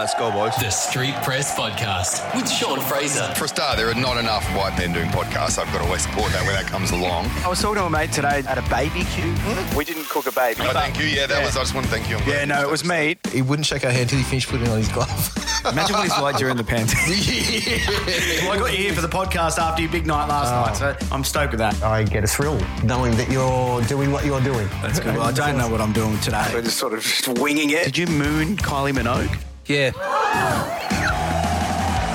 let's go, boys. The Street Press Podcast with Sean Frazer. For a start, there are not enough white men doing podcasts. I've got to always support that when that comes along. I was talking to a mate today at a baby BBQ. Hmm? We didn't cook a baby. Oh, thank you. Yeah, that was. I just want to thank you. I'm Yeah, no, it was said meat. He wouldn't shake our hand until he finished putting on his glove. Imagine what he's like during the pandemic. well, I got you here for the podcast after your big night last night, so oh. I'm stoked with that. I get a thrill knowing that you're doing what you're doing. That's good. Well, I don't know what I'm doing today. We're just sort of just winging it. Did you moon Kylie Minogue? Yeah.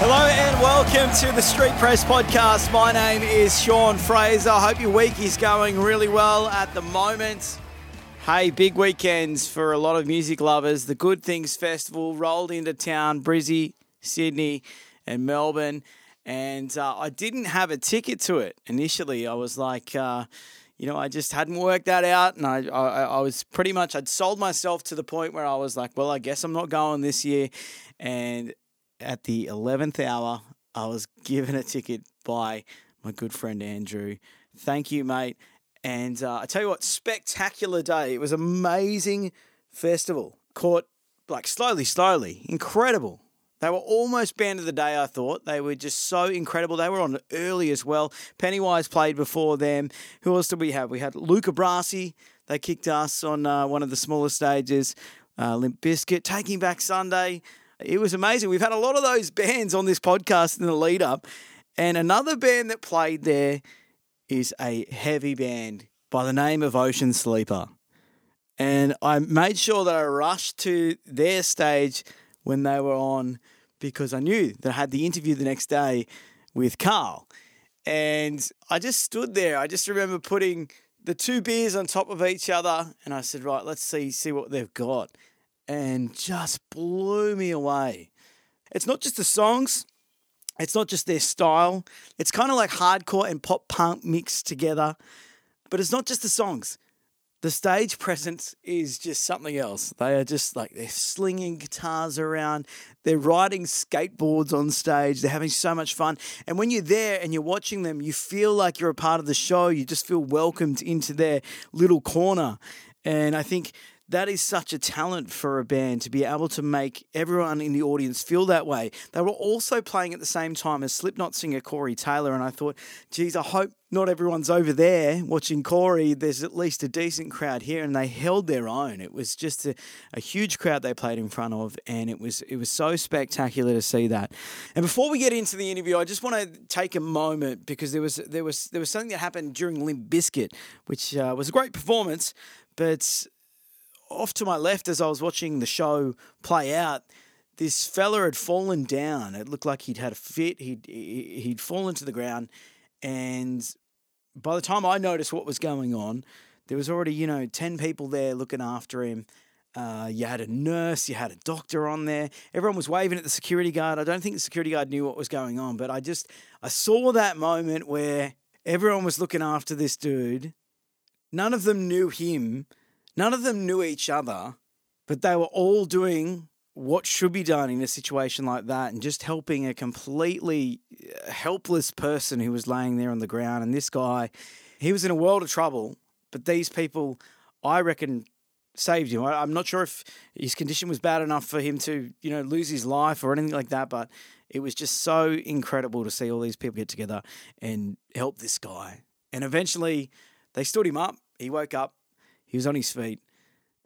Hello and welcome to the Street Press Podcast. My name is Sean Frazer. I hope your week is going really well at the moment. Hey, big weekends for a lot of music lovers. The Good Things Festival rolled into town, Brizzy, Sydney, and Melbourne. And uh, I didn't have a ticket to it initially. I was like, uh, you know, I just hadn't worked that out. And I, I, I was pretty much, I'd sold myself to the point where I was like, well, I guess I'm not going this year. And at the 11th hour, I was given a ticket by my good friend Andrew. Thank you, mate. And uh, I tell you what, spectacular day. It was amazing festival. Caught like slowly, slowly. Incredible. They were almost band of the day, I thought. They were just so incredible. They were on early as well. Pennywise played before them. Who else did we have? We had Luca Brasi. They kicked us on uh, one of the smaller stages. Uh, Limp Bizkit, Taking Back Sunday. It was amazing. We've had a lot of those bands on this podcast in the lead up. And another band that played there is a heavy band by the name of Ocean Sleeper. And I made sure that I rushed to their stage when they were on because I knew that I had the interview the next day with Karl. And I just stood there. I just remember putting the two beers on top of each other and I said, right, let's see see what they've got. And just blew me away. It's not just the songs, it's not just their style. It's kind of like hardcore and pop punk mixed together. But it's not just the songs. The stage presence is just something else. They are just like they're slinging guitars around, they're riding skateboards on stage, they're having so much fun. And when you're there and you're watching them, you feel like you're a part of the show. You just feel welcomed into their little corner. And I think that is such a talent for a band to be able to make everyone in the audience feel that way. They were also playing at the same time as Slipknot singer Corey Taylor, and I thought, geez, I hope not everyone's over there watching Corey. There's at least a decent crowd here, and they held their own. It was just a, a huge crowd they played in front of, and it was it was so spectacular to see that. And before we get into the interview, I just want to take a moment because there was there was there was something that happened during Limp Bizkit, which uh, was a great performance, but off to my left as I was watching the show play out, this fella had fallen down. It looked like he'd had a fit. He'd he- he'd fallen to the ground, and by the time I noticed what was going on, there was already you know ten people there looking after him. Uh, you had a nurse, you had a doctor on there. Everyone was waving at the security guard. I don't think the security guard knew what was going on, but I just I saw that moment where everyone was looking after this dude. None of them knew him. None of them knew each other, but they were all doing what should be done in a situation like that and just helping a completely uh, helpless person who was laying there on the ground. And this guy, he was in a world of trouble, but these people, I reckon, saved him. I'm not sure if his condition was bad enough for him to, you know, lose his life or anything like that, but it was just so incredible to see all these people get together and help this guy. And eventually they stood him up. He woke up, he was on his feet.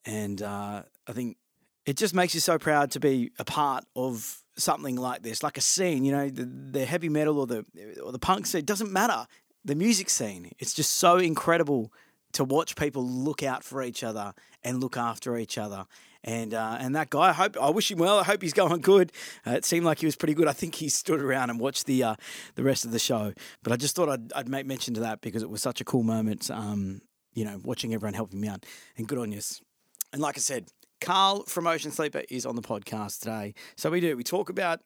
And uh, I think it just makes you so proud to be a part of something like this, like a scene, you know, the, the heavy metal or the, or the punk scene, doesn't matter. The music scene, it's just so incredible to watch people look out for each other and look after each other. And uh, and that guy, I hope I wish him well. I hope he's going good. Uh, it seemed like he was pretty good. I think he stood around and watched the uh, the rest of the show. But I just thought I'd, I'd make mention to that because it was such a cool moment. Um, you know, watching everyone helping me out, and good on you. And like I said, Karl from Ocean Sleeper is on the podcast today. So we do we talk about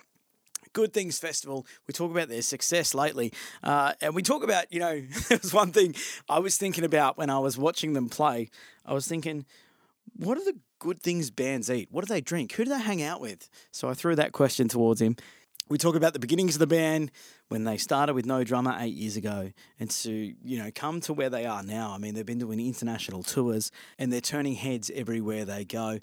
Good Things Festival. We talk about their success lately. Uh, and we talk about, you know, there was one thing I was thinking about when I was watching them play. I was thinking, what do the good things bands eat? What do they drink? Who do they hang out with? So I threw that question towards him. We talk about the beginnings of the band when they started with no drummer eight years ago and to, you know, come to where they are now. I mean, they've been doing international tours and they're turning heads everywhere they go.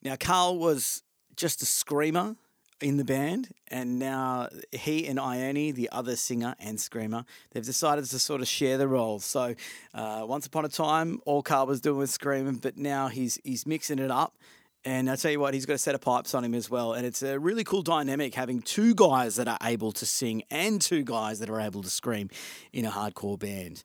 Now, Karl was just a screamer in the band, and now he and Ione, the other singer and screamer, they've decided to sort of share the roles. So, uh, once upon a time, all Karl was doing was screaming, but now he's he's mixing it up. And I tell you what, he's got a set of pipes on him as well, and it's a really cool dynamic having two guys that are able to sing and two guys that are able to scream in a hardcore band.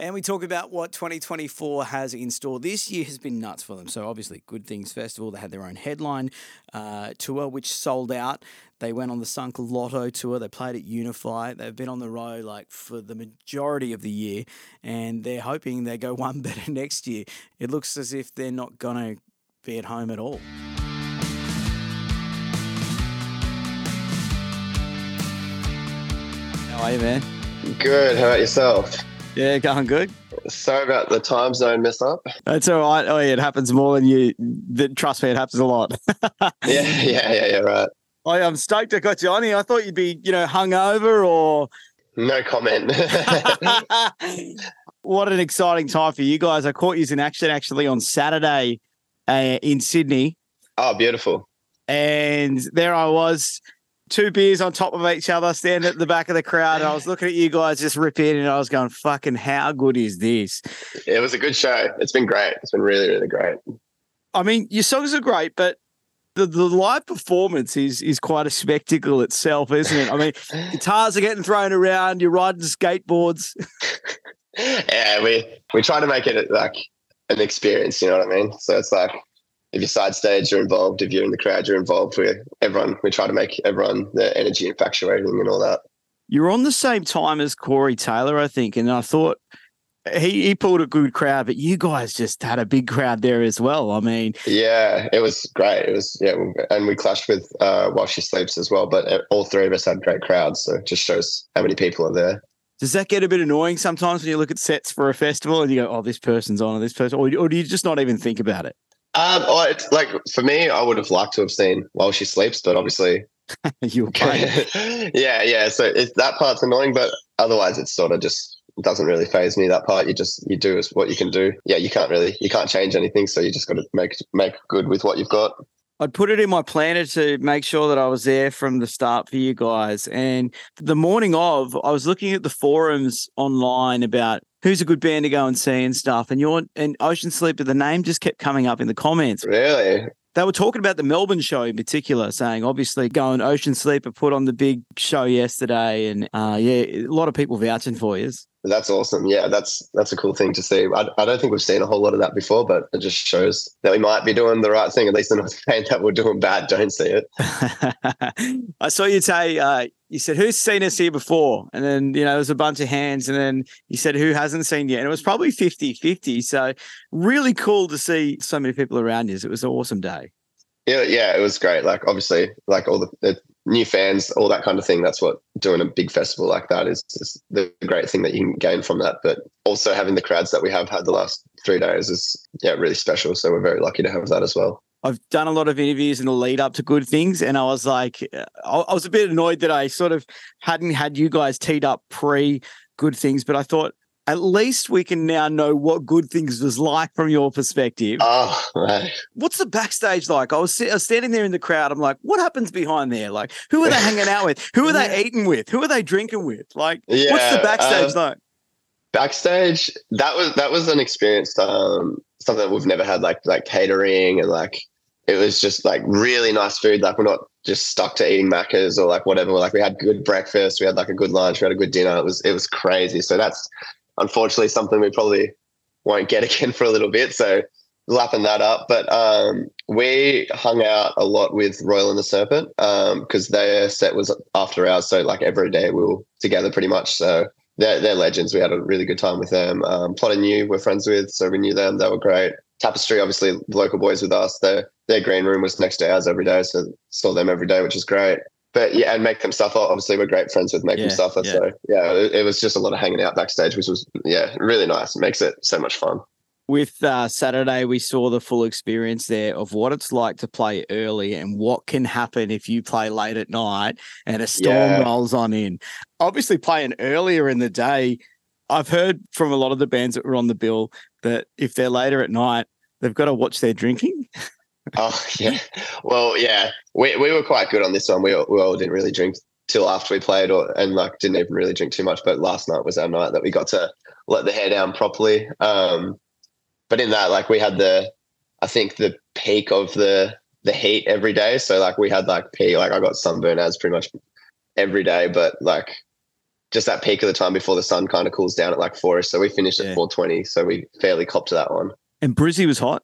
And we talk about what 2024 has in store. This year has been nuts for them. So, obviously, Good Things Festival, they had their own headline uh, tour, which sold out. They went on the Sunk Loto tour. They played at Unify. They've been on the road like for the majority of the year, and they're hoping they go one better next year. It looks as if they're not going to be at home at all. How are you, man? Good. How about yourself? Yeah, going good. Sorry about the time zone mess up. That's all right. Oh, yeah, it happens more than you. Trust me, it happens a lot. yeah, yeah, yeah, yeah. Right. I, I'm stoked I got you on here. I thought you'd be, you know, hungover or. No comment. what an exciting time for you guys! I caught you in action actually on Saturday uh, in Sydney. Oh, beautiful! And there I was two beers on top of each other, standing at the back of the crowd. And I was looking at you guys just rip in, and I was going, fucking, how good is this? It was a good show. It's been great. It's been really, really great. I mean, your songs are great, but the, the live performance is is quite a spectacle itself, isn't it? I mean, guitars are getting thrown around, you're riding skateboards. yeah, we we try to make it like an experience, you know what I mean? So it's like if you're side stage, you're involved. If you're in the crowd, you're involved. We everyone we try to make everyone the energy infatuating and all that. You're on the same time as Corey Taylor, I think, and I thought he he pulled a good crowd, but you guys just had a big crowd there as well. I mean, yeah, it was great. It was yeah, and we clashed with uh, while she sleeps as well. But all three of us had great crowds, so it just shows how many people are there. Does that get a bit annoying sometimes when you look at sets for a festival and you go, "Oh, this person's on, or this person," or, or do you just not even think about it? Um, oh, it's like for me, I would have liked to have seen while she sleeps, but obviously, you were yeah, yeah. So it's, that part's annoying, but otherwise, it's sort of just doesn't really phase me. That part, you just you do is what you can do. Yeah, you can't really you can't change anything, so you just got to make make good with what you've got. I'd put it in my planner to make sure that I was there from the start for you guys. And the morning of, I was looking at the forums online about who's a good band to go and see and stuff. And your and Ocean Sleeper, the name just kept coming up in the comments. Really? They were talking about the Melbourne show in particular, saying obviously going Ocean Sleeper put on the big show yesterday, and uh, yeah, a lot of people vouching for you. That's awesome. Yeah, that's that's a cool thing to see. I, I don't think we've seen a whole lot of that before, but it just shows that we might be doing the right thing. At least they're not saying that we're doing bad. Don't see it. I saw you say uh, you said who's seen us here before, and then you know there's a bunch of hands, and then you said who hasn't seen yet, and it was probably 50-50. So really cool to see so many people around you. It was an awesome day. Yeah, yeah, it was great. Like obviously, like all the, the new fans, all that kind of thing. That's what doing a big festival like that is, is, the great thing that you can gain from that. But also having the crowds that we have had the last three days is yeah really special. So we're very lucky to have that as well. I've done a lot of interviews in the lead up to good things, and I was like, I was a bit annoyed that I sort of hadn't had you guys teed up pre good things, but I thought at least we can now know what good things was like from your perspective. Oh, right. What's the backstage like? I was, I was, standing there in the crowd. I'm like, what happens behind there? Like, who are they hanging out with? Who are they eating with? Who are they drinking with? Like, yeah, what's the backstage um, like? Backstage, that was that was an experience. Um, something that we've never had, like like catering and like it was just like really nice food. Like we're not just stuck to eating Maccas or like whatever. Like we had good breakfast, we had like a good lunch, we had a good dinner. It was it was crazy. So that's unfortunately something we probably won't get again for a little bit. So lapping that up. But um, we hung out a lot with Royal and the Serpent because um, their set was after ours. So like every day we were together pretty much. So they're, they're legends. We had a really good time with them. Um, Plot In You we're friends with, so we knew them. They were great. Tapestry, obviously, local boys with us. Their their green room was next to ours every day, so saw them every day, which is great but yeah, and Make Them Suffer. Obviously, we're great friends with Make yeah, Them Suffer. Yeah. So yeah, it, it, was just a lot of hanging out backstage, which was yeah, really nice. It makes it so much fun. With uh, Saturday, we saw the full experience there of what it's like to play early and what can happen if you play late at night and a storm yeah. rolls on in. Obviously, playing earlier in the day, I've heard from a lot of the bands that were on the bill that if they're later at night, they've got to watch their drinking. oh yeah. Well, yeah. We we were quite good on this one. We all, we all didn't really drink till after we played, or and like didn't even really drink too much. But last night was our night that we got to let the hair down properly. Um, but in that, like we had the, I think the peak of the the heat every day. So like we had like peak, like I got sunburn as pretty much every day, but like just that peak of the time before the sun kind of cools down at like four. So we finished Yeah. at four twenty. So we fairly copped to that one. And Brizzy was hot.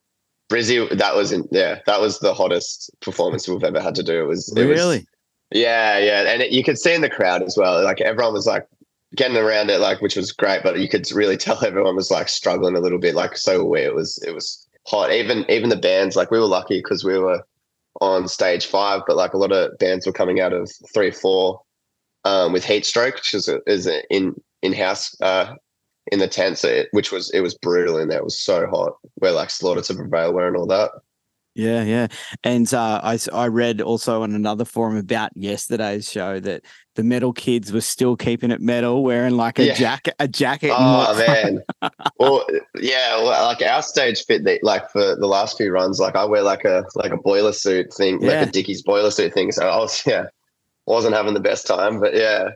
Brizzy, that was in, yeah, that was the hottest performance we've ever had to do. It was it was- Really? yeah, yeah, and it, you could see in the crowd as well. Like everyone was like getting around it, like which was great, but you could really tell everyone was like struggling a little bit. Like so aware it was it was hot. Even even the bands, like we were lucky because we were on stage five, but like a lot of bands were coming out of three, four, um, with heat stroke, which is a, is a in in house uh, in the tent, it, which was it was brutal in there. It was so hot. We're like Slaughter to Prevail and all that. Yeah, yeah. And uh, I, I read also on another forum about yesterday's show that the metal kids were still keeping it metal, wearing like a Yeah. jacket, a jacket. Oh man. well, yeah, well, like our stage fit the, like for the last few runs, like I wear like a like a boiler suit thing, Yeah. like a Dickies boiler suit thing. So I was yeah, wasn't having the best time, but yeah.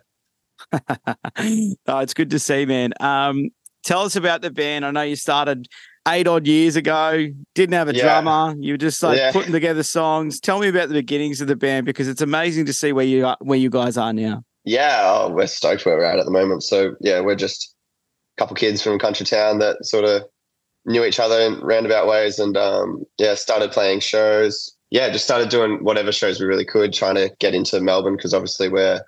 oh, it's good to see, man. Um, tell us about the band. I know you started eight odd years ago. Didn't have a Yeah. drummer. You were just like Yeah. putting together songs. Tell me about the beginnings of the band because it's amazing to see where you are, where you guys are now. Yeah, oh, we're stoked where we're at at the moment. So yeah, we're just a couple kids from a country town that sort of knew each other in roundabout ways, and um, yeah, started playing shows. Yeah, just started doing whatever shows we really could, trying to get into Melbourne because obviously we're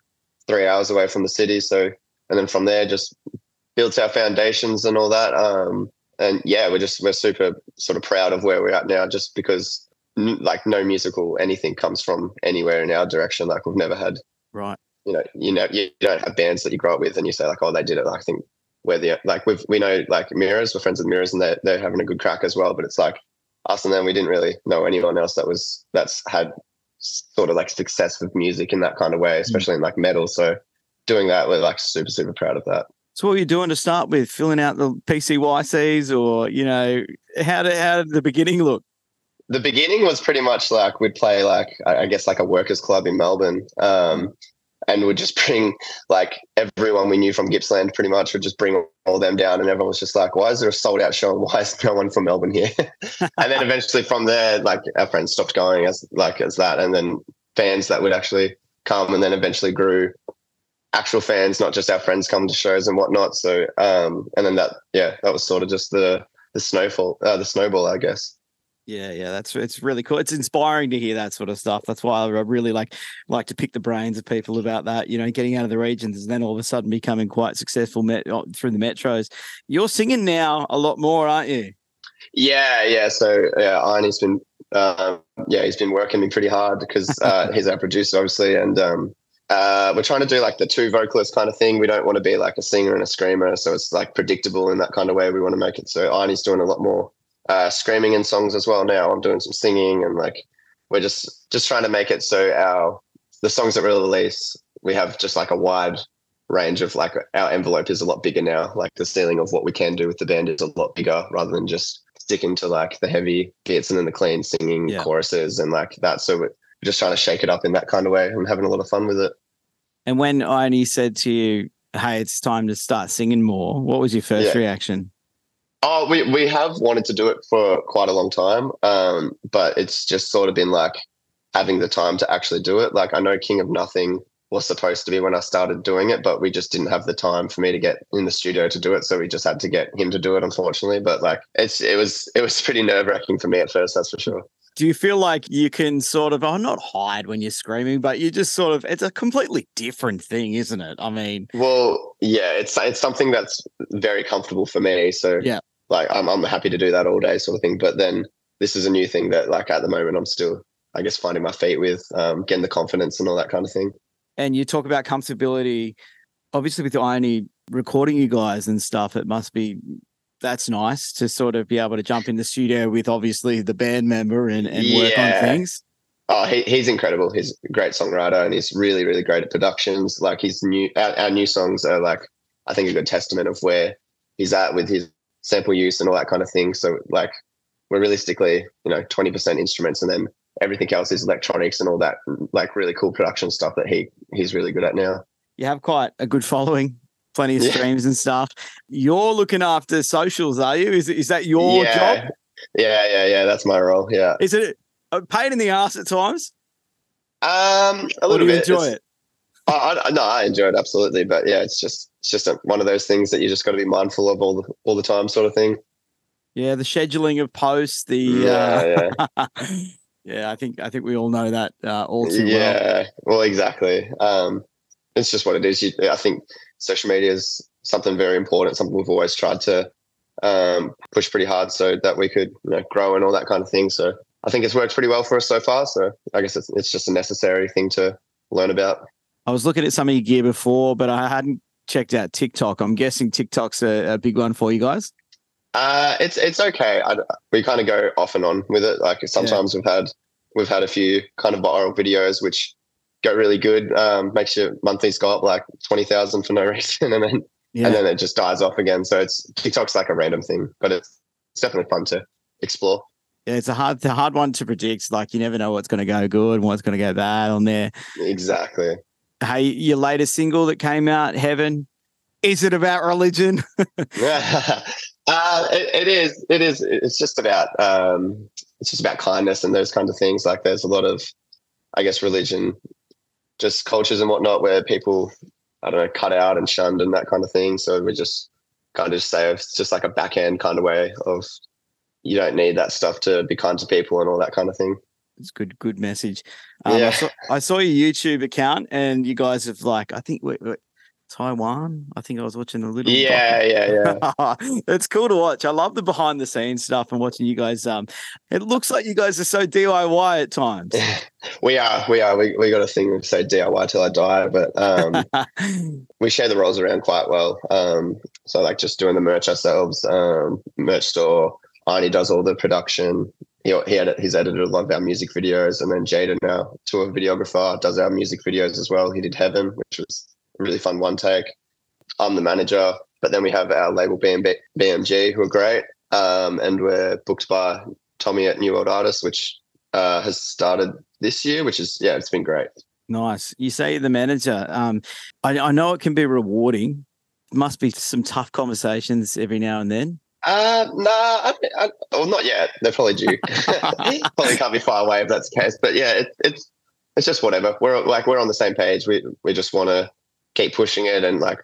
three hours away from the city. So and then from there, just built our foundations and all that. Um, and yeah, we're just we're super sort of proud of where we're at now, just because n- like no musical anything comes from anywhere in our direction. Like we've never had Right. you know, you know, you don't have bands that you grow up with and you say like, oh, they did it. Like, I think we're the like we've we know like Mirrors, we're friends with Mirrors, and they're they're having a good crack as well. But it's like us and them, we didn't really know anyone else that was that's had sort of like success with music in that kind of way, especially in like metal. So doing that, we're like super super proud of that. So what were you doing to start with? Filling out the PCYCs or, you know, how did how did the beginning look? the beginning was pretty much like we'd play like I I guess like a workers club in Melbourne, um, and we'd just bring like everyone we knew from Gippsland pretty much would just bring all them down, and everyone was just like, "Why is there a sold out show? And why is no one from Melbourne here?" and then eventually from there, like our friends stopped going as like as that, and then fans that would actually come, and then eventually grew actual fans, not just our friends come to shows and whatnot. So, um, and then that yeah, that was sort of just the the snowfall, uh, the snowball, I guess. Yeah, yeah, that's it's really cool. It's inspiring to hear that sort of stuff. That's why I really like like to pick the brains of people about that. You know, getting out of the regions and then all of a sudden becoming quite successful met, uh, through the metros. You're singing now a lot more, aren't you? Yeah, yeah. So yeah, Arnie's been um, yeah, he's been working me pretty hard because uh, he's our producer, obviously, and um, uh, we're trying to do like the two vocalist kind of thing. We don't want to be like a singer and a screamer, so it's like predictable in that kind of way. We want to make it so Arnie's doing a lot more uh, screaming in songs as well. Now I'm doing some singing, and like we're just just trying to make it so our the songs that we release, we have just like a wide range of like our envelope is a lot bigger now. Like the ceiling of what we can do with the band is a lot bigger rather than just sticking to like the heavy bits and then the clean singing Yeah. choruses and like that. So we're just trying to shake it up in that kind of way and having a lot of fun with it. And when Ione said to you, "Hey, it's time to start singing more," what was your first Yeah. reaction? Oh, we, we have wanted to do it for quite a long time, um, but it's just sort of been like having the time to actually do it. Like I know King of Nothing was supposed to be when I started doing it, but we just didn't have the time for me to get in the studio to do it. So we just had to get him to do it, unfortunately. But like it's it was it was pretty nerve wracking for me at first, that's for sure. Do you feel like you can sort of, oh, not hide when you're screaming, but you just sort of, it's a completely different thing, isn't it? I mean, Well, yeah, it's it's something that's very comfortable for me. So Yeah. Like I'm I'm happy to do that all day, sort of thing. But then this is a new thing that like at the moment I'm still I guess finding my feet with, um, getting the confidence and all that kind of thing. and you talk about comfortability, obviously with Ione recording you guys and stuff, it must be that's nice to sort of be able to jump in the studio with obviously the band member and, and work on things. Oh, he, he's incredible. He's a great songwriter and he's really, really great at productions. Like his new, our, our new songs are like, I think a good testament of where he's at with his sample use and all that kind of thing. So like, we're realistically, you know, 20% instruments and then everything else is electronics and all that like really cool production stuff that he he's really good at now. You have quite a good following, plenty of Yeah. streams and stuff. You're looking after socials, are you? Is is that your yeah. job? Yeah, yeah, yeah. That's my role. Yeah. Is it a pain in the ass at times? Um, a little do you bit. enjoy It's- it? I, I, no, I enjoy it absolutely, but yeah, it's just it's just a, one of those things that you just got to be mindful of all the all the time, sort of thing. Yeah, the scheduling of posts, the Yeah, uh, yeah. I think I think we all know that uh, all too well. yeah. Well, exactly. Um, it's just what it is. You, I think social media is something very important. Something we've always tried to um, push pretty hard so that we could you know, grow and all that kind of thing. So I think it's worked pretty well for us so far. So I guess it's it's just a necessary thing to learn about. I was looking at some of your gear before, but I hadn't checked out TikTok. I'm guessing TikTok's a, a big one for you guys. Uh, it's it's okay. I, we kind of go off and on with it. Like sometimes we've had we've had a few kind of viral videos which go really good. Um, makes your monthlies go up like twenty thousand for no reason, and then Yeah, and then it just dies off again. So it's TikTok's like a random thing, but it's it's definitely fun to explore. yeah. It's a hard, it's a hard one to predict. Like you never know what's going to go good and what's going to go bad on there. Exactly. Hey, your latest single that came out, Heaven. Is it about religion? Yeah, uh, it, it is. It is. It's just about. Um, it's just about kindness and those kind of things. Like there's a lot of, I guess, religion, just cultures and whatnot, where people, I don't know, cut out and shunned and that kind of thing. So we just kind of just say it's just like a backhand kind of way of, you don't need that stuff to be kind to people and all that kind of thing. It's good, good message. Um, I, saw, I saw your YouTube account, and you guys have like, I think, wait, wait, Taiwan. I think I was watching a little. Yeah, yeah, yeah. it's cool to watch. I love the behind the scenes stuff and watching you guys. Um, it looks like you guys are so DIY at times. we are. We are. We, we got a thing of say DIY till I die, but um, we share the roles around quite well. Um, so like just doing the merch ourselves, um, merch store. Arnie does all the production. He he he's edited a lot of our music videos, and then Jaden, our tour videographer, does our music videos as well. He did Heaven, which was a really fun one take. I'm the manager, but then we have our label BMB, BMG, who are great, um, and we're booked by Tommy at New World Artists, which uh, has started this year, which is yeah, it's been great. nice. You say the manager. Um, I, I know it can be rewarding. Must be some tough conversations every now and then. Uh, nah, I, I, well, not yet. They're probably due. probably can't be far away if that's the case. But yeah, it, it's it's just whatever. We're like we're on the same page. We we just want to keep pushing it and like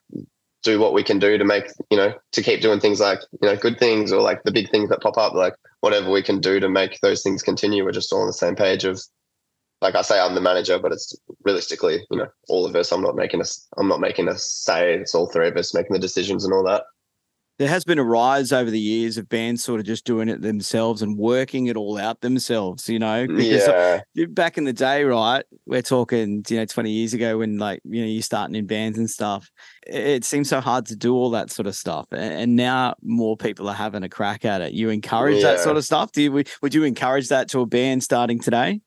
do what we can do to make you know to keep doing things like you know good things or like the big things that pop up. Like whatever we can do to make those things continue. We're just all on the same page of. Like I say, I'm the manager, but it's realistically, you know, all of us. I'm not making us. I'm not making us say. It's all three of us making the decisions and all that. There has been a rise over the years of bands sort of just doing it themselves and working it all out themselves, you know? Mm, because uh, Yeah, back in the day, right? We're talking, you know, 20 years ago when like, you know, you're starting in bands and stuff. It, seems so hard to do all that sort of stuff. And, now more people are having a crack at it. You encourage that sort of stuff? Do you, would you encourage that to a band starting today?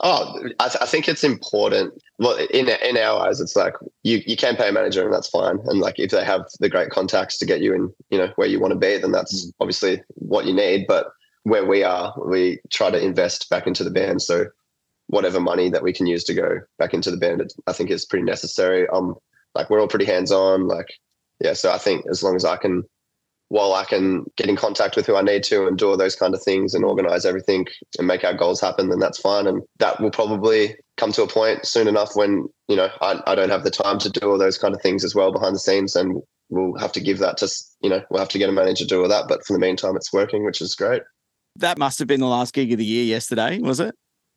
Oh, I, th- I think it's important. Well, in in our eyes, it's like you you can pay a manager, and that's fine. And like if they have the great contacts to get you in, you know, where you want to be, then that's obviously what you need. But where we are, we try to invest back into the band. So whatever money that we can use to go back into the band, it, I think is pretty necessary. Um, like we're all pretty hands on. Like, yeah. So I think as long as I can while I can get in contact with who I need to and do all those kind of things and organize everything and make our goals happen, then that's fine. And that will probably come to a point soon enough when, you know, I, I don't have the time to do all those kind of things as well behind the scenes. And we'll have to give that to, you know, we'll have to get a manager to do all that. But for the meantime, it's working, which is great. That must have been the last gig of the year yesterday, was it?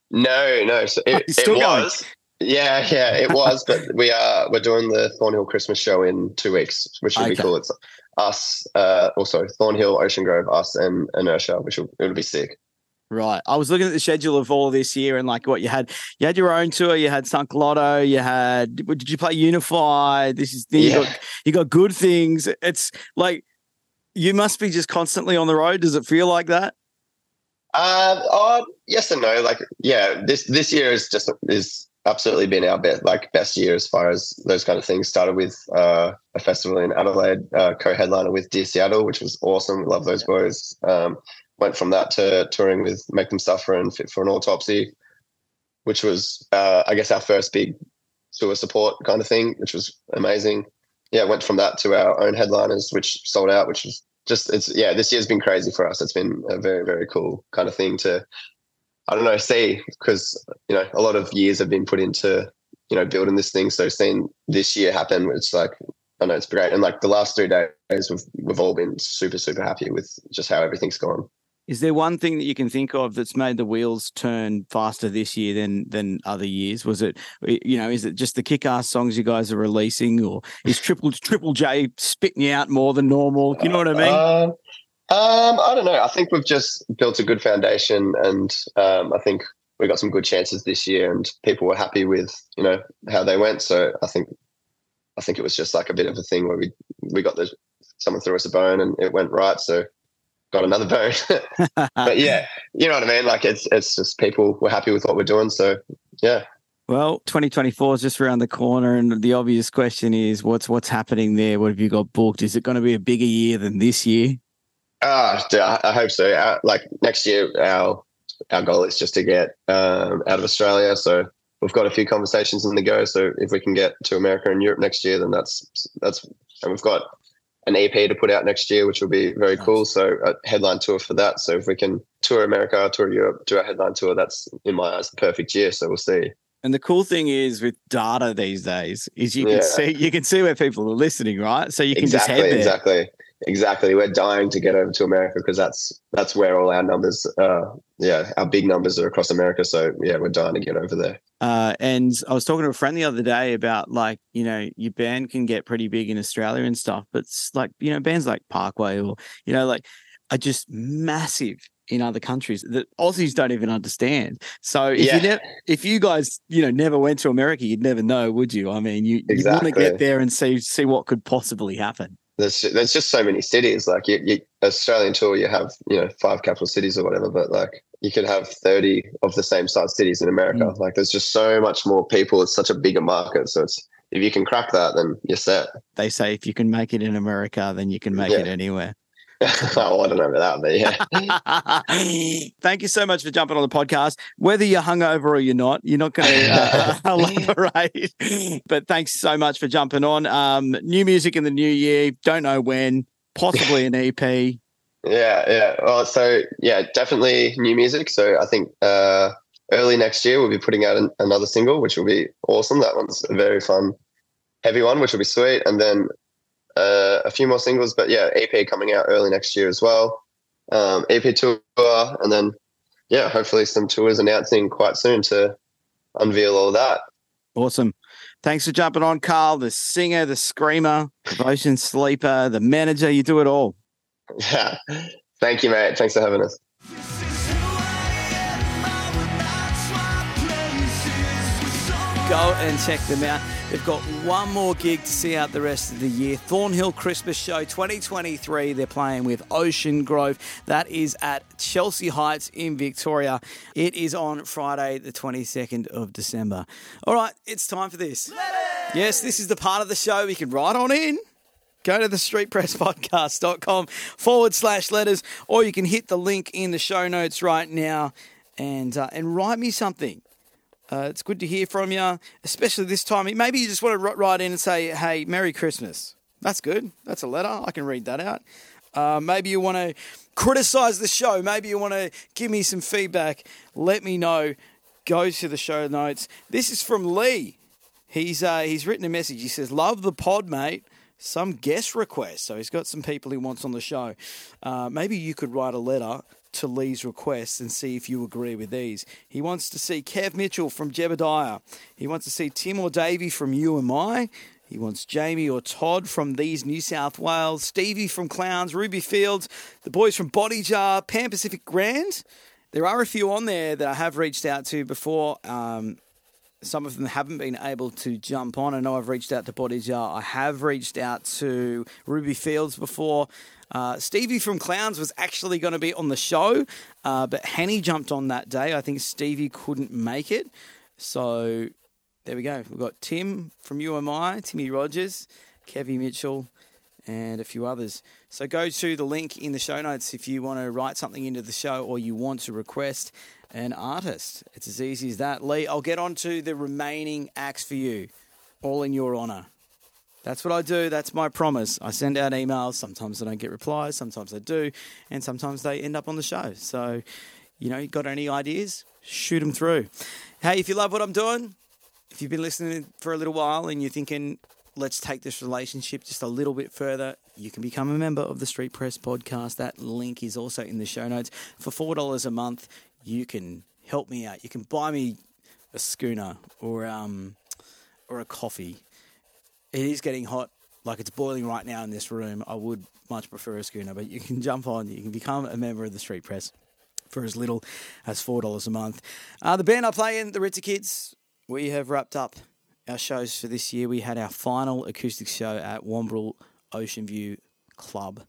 No, no. So it, oh, It's still it going. was. Yeah, yeah, it was. but we are we're doing the Thornhill Christmas show in two weeks, which will be cool. It's us, uh, also Thornhill, Ocean Grove, us, and Inertia, which will it'll be sick. Right. I was looking at the schedule of all this year and like what you had. You had your own tour. You had Sunk Loto. You had. Did you play Unify? This is. You Yeah. got. You got good things. It's like you must be just constantly on the road. Does it feel like that? Uh, oh, yes and no. Like, yeah, this this year is just is absolutely been our best like best year as far as those kind of things. Started with uh, a festival in Adelaide, uh, co-headliner with Dear Seattle, which was awesome. We love those boys. Um, went from that to touring with Make Them Suffer and Fit for an Autopsy, which was, uh, I guess, our first big tour support kind of thing, which was amazing. Yeah, went from that to our own headliners, which sold out, which was just, it's, yeah, this year's been crazy for us. It's been a very, very cool kind of thing to, I don't know, see, because, you know, a lot of years have been put into, you know, building this thing. So seeing this year happen, it's like, I know it's great. And like the last three days, we've, we've all been super, super happy with just how everything's gone. Is there one thing that you can think of that's made the wheels turn faster this year than than other years? Was it you know is it just the kick-ass songs you guys are releasing, or is Triple Triple J spitting you out more than normal? You know what I mean? Uh, um, I don't know. I think we've just built a good foundation, and um, I think we got some good chances this year, and people were happy with you know how they went. So I think I think it was just like a bit of a thing where we we got the someone threw us a bone and it went right. So got another bone. but yeah, you know what I mean? Like it's it's just people were happy with what we're doing. So yeah. Well, 2024 is just around the corner, and the obvious question is, what's what's happening there? What have you got booked? Is it going to be a bigger year than this year? Ah, uh, I hope so. Uh, like next year, our our goal is just to get um, out of Australia. So we've got a few conversations in the go. So if we can get to America and Europe next year, then that's that's and we've got an EP to put out next year, which will be very nice. cool. So a headline tour for that. So if we can tour America, tour Europe, do a headline tour, that's in my eyes the perfect year. So we'll see. And the cool thing is with data these days is you can yeah. see you can see where people are listening, right? So you can exactly, just head there. Exactly. Exactly. We're dying to get over to America because that's that's where all our numbers uh yeah, our big numbers are across America. So yeah, we're dying to get over there. Uh, and I was talking to a friend the other day about like, you know, your band can get pretty big in Australia and stuff, but it's like, you know, bands like Parkway or, you know, like are just massive in other countries that Aussies don't even understand. So if yeah. you ne- if you guys you know never went to America, you'd never know, would you? I mean, you, exactly. you want to get there and see see what could possibly happen. There's there's just so many cities. Like you, you, Australian tour, you have you know five capital cities or whatever, but like you could have 30 of the same size cities in America. Mm. Like there's just so much more people. It's such a bigger market. So it's if you can crack that, then you're set. They say if you can make it in America, then you can make yeah. it anywhere. Oh, I don't know about that, but yeah. Thank you so much for jumping on the podcast. Whether you're hungover or you're not, you're not going to uh, elaborate. but thanks so much for jumping on. Um, new music in the new year. Don't know when. Possibly an EP. Yeah, yeah. Well, so yeah, definitely new music. So I think uh, early next year we'll be putting out an, another single, which will be awesome. That one's a very fun, heavy one, which will be sweet. And then uh, a few more singles, but yeah, EP coming out early next year as well. Um, EP tour, and then yeah, hopefully some tours announcing quite soon to unveil all that. Awesome. Thanks for jumping on, Karl, the singer, the screamer, devotion sleeper, the manager. You do it all. Yeah. Thank you, mate. Thanks for having us. Go and check them out. They've got one more gig to see out the rest of the year. Thornhill Christmas Show 2023. They're playing with Ocean Grove. That is at Chelsea Heights in Victoria. It is on Friday, the 22nd of December. All right, it's time for this. Yes, this is the part of the show we can write on in go to the streetpresspodcast.com forward slash letters, or you can hit the link in the show notes right now and uh, and write me something. Uh, it's good to hear from you, especially this time. Maybe you just want to write in and say, "Hey, Merry Christmas." That's good. That's a letter. I can read that out. Uh, maybe you want to criticize the show. Maybe you want to give me some feedback. Let me know. Go to the show notes. This is from Lee. He's uh, he's written a message. He says, "Love the pod, mate." some guest requests. So he's got some people he wants on the show. Uh, maybe you could write a letter to Lee's requests and see if you agree with these. He wants to see Kev Mitchell from Jebediah. He wants to see Tim or Davey from You Am I. He wants Jamie or Todd from These New South Whales, Stevie from Clowns, Ruby Fields, the boys from Body Jar, Pan Pacific Grand. There are a few on there that I have reached out to before. Um, some of them haven't been able to jump on. I know I've reached out to Body Jar. I have reached out to Ruby Fields before. Uh, Stevie from Clowns was actually going to be on the show, uh, but Henny jumped on that day. I think Stevie couldn't make it. So there we go. We've got Tim from You Am I, Timmy Rogers, Kevy Mitchell, and a few others. So go to the link in the show notes if you want to write something into the show or you want to request an artist. It's as easy as that. Lee, I'll get on to the remaining acts for you, all in your honour. That's what I do. That's my promise. I send out emails. Sometimes I don't get replies. Sometimes I do. And sometimes they end up on the show. So, you know, you got any ideas? Shoot them through. Hey, if you love what I'm doing, if you've been listening for a little while and you're thinking, let's take this relationship just a little bit further, you can become a member of the Street Press podcast. That link is also in the show notes. For $4 a month, you can help me out. You can buy me a schooner or um, or a coffee. It is getting hot, like it's boiling right now in this room. I would much prefer a schooner, but you can jump on. You can become a member of the Street Press for as little as four dollars a month. Uh, the band I play in, the Ritzer Kids, we have wrapped up our shows for this year. We had our final acoustic show at Wombrel Ocean View Club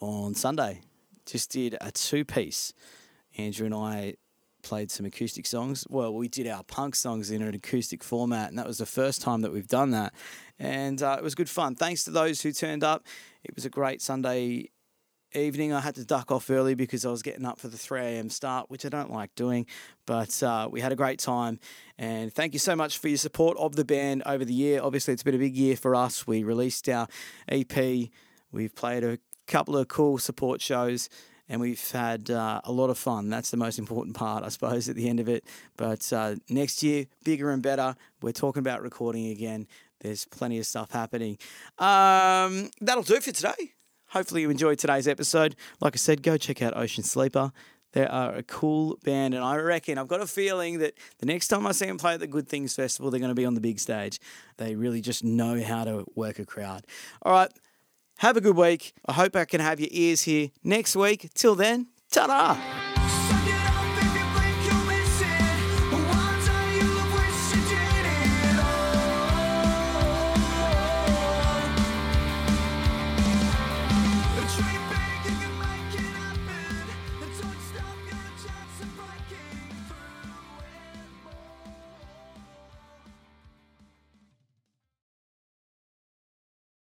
on Sunday. Just did a two piece. Andrew and I played some acoustic songs. Well, we did our punk songs in an acoustic format, and that was the first time that we've done that. And uh, it was good fun. Thanks to those who turned up. It was a great Sunday evening. I had to duck off early because I was getting up for the 3 a.m. start, which I don't like doing. But uh, we had a great time. And thank you so much for your support of the band over the year. Obviously, it's been a big year for us. We released our EP, we've played a couple of cool support shows. And we've had uh, a lot of fun. That's the most important part, I suppose, at the end of it. But uh, next year, bigger and better. We're talking about recording again. There's plenty of stuff happening. Um, that'll do for today. Hopefully, you enjoyed today's episode. Like I said, go check out Ocean Sleeper. They are a cool band, and I reckon I've got a feeling that the next time I see them play at the Good Things Festival, they're going to be on the big stage. They really just know how to work a crowd. All right, have a good week. I hope I can have your ears here next week. Till then, ta da!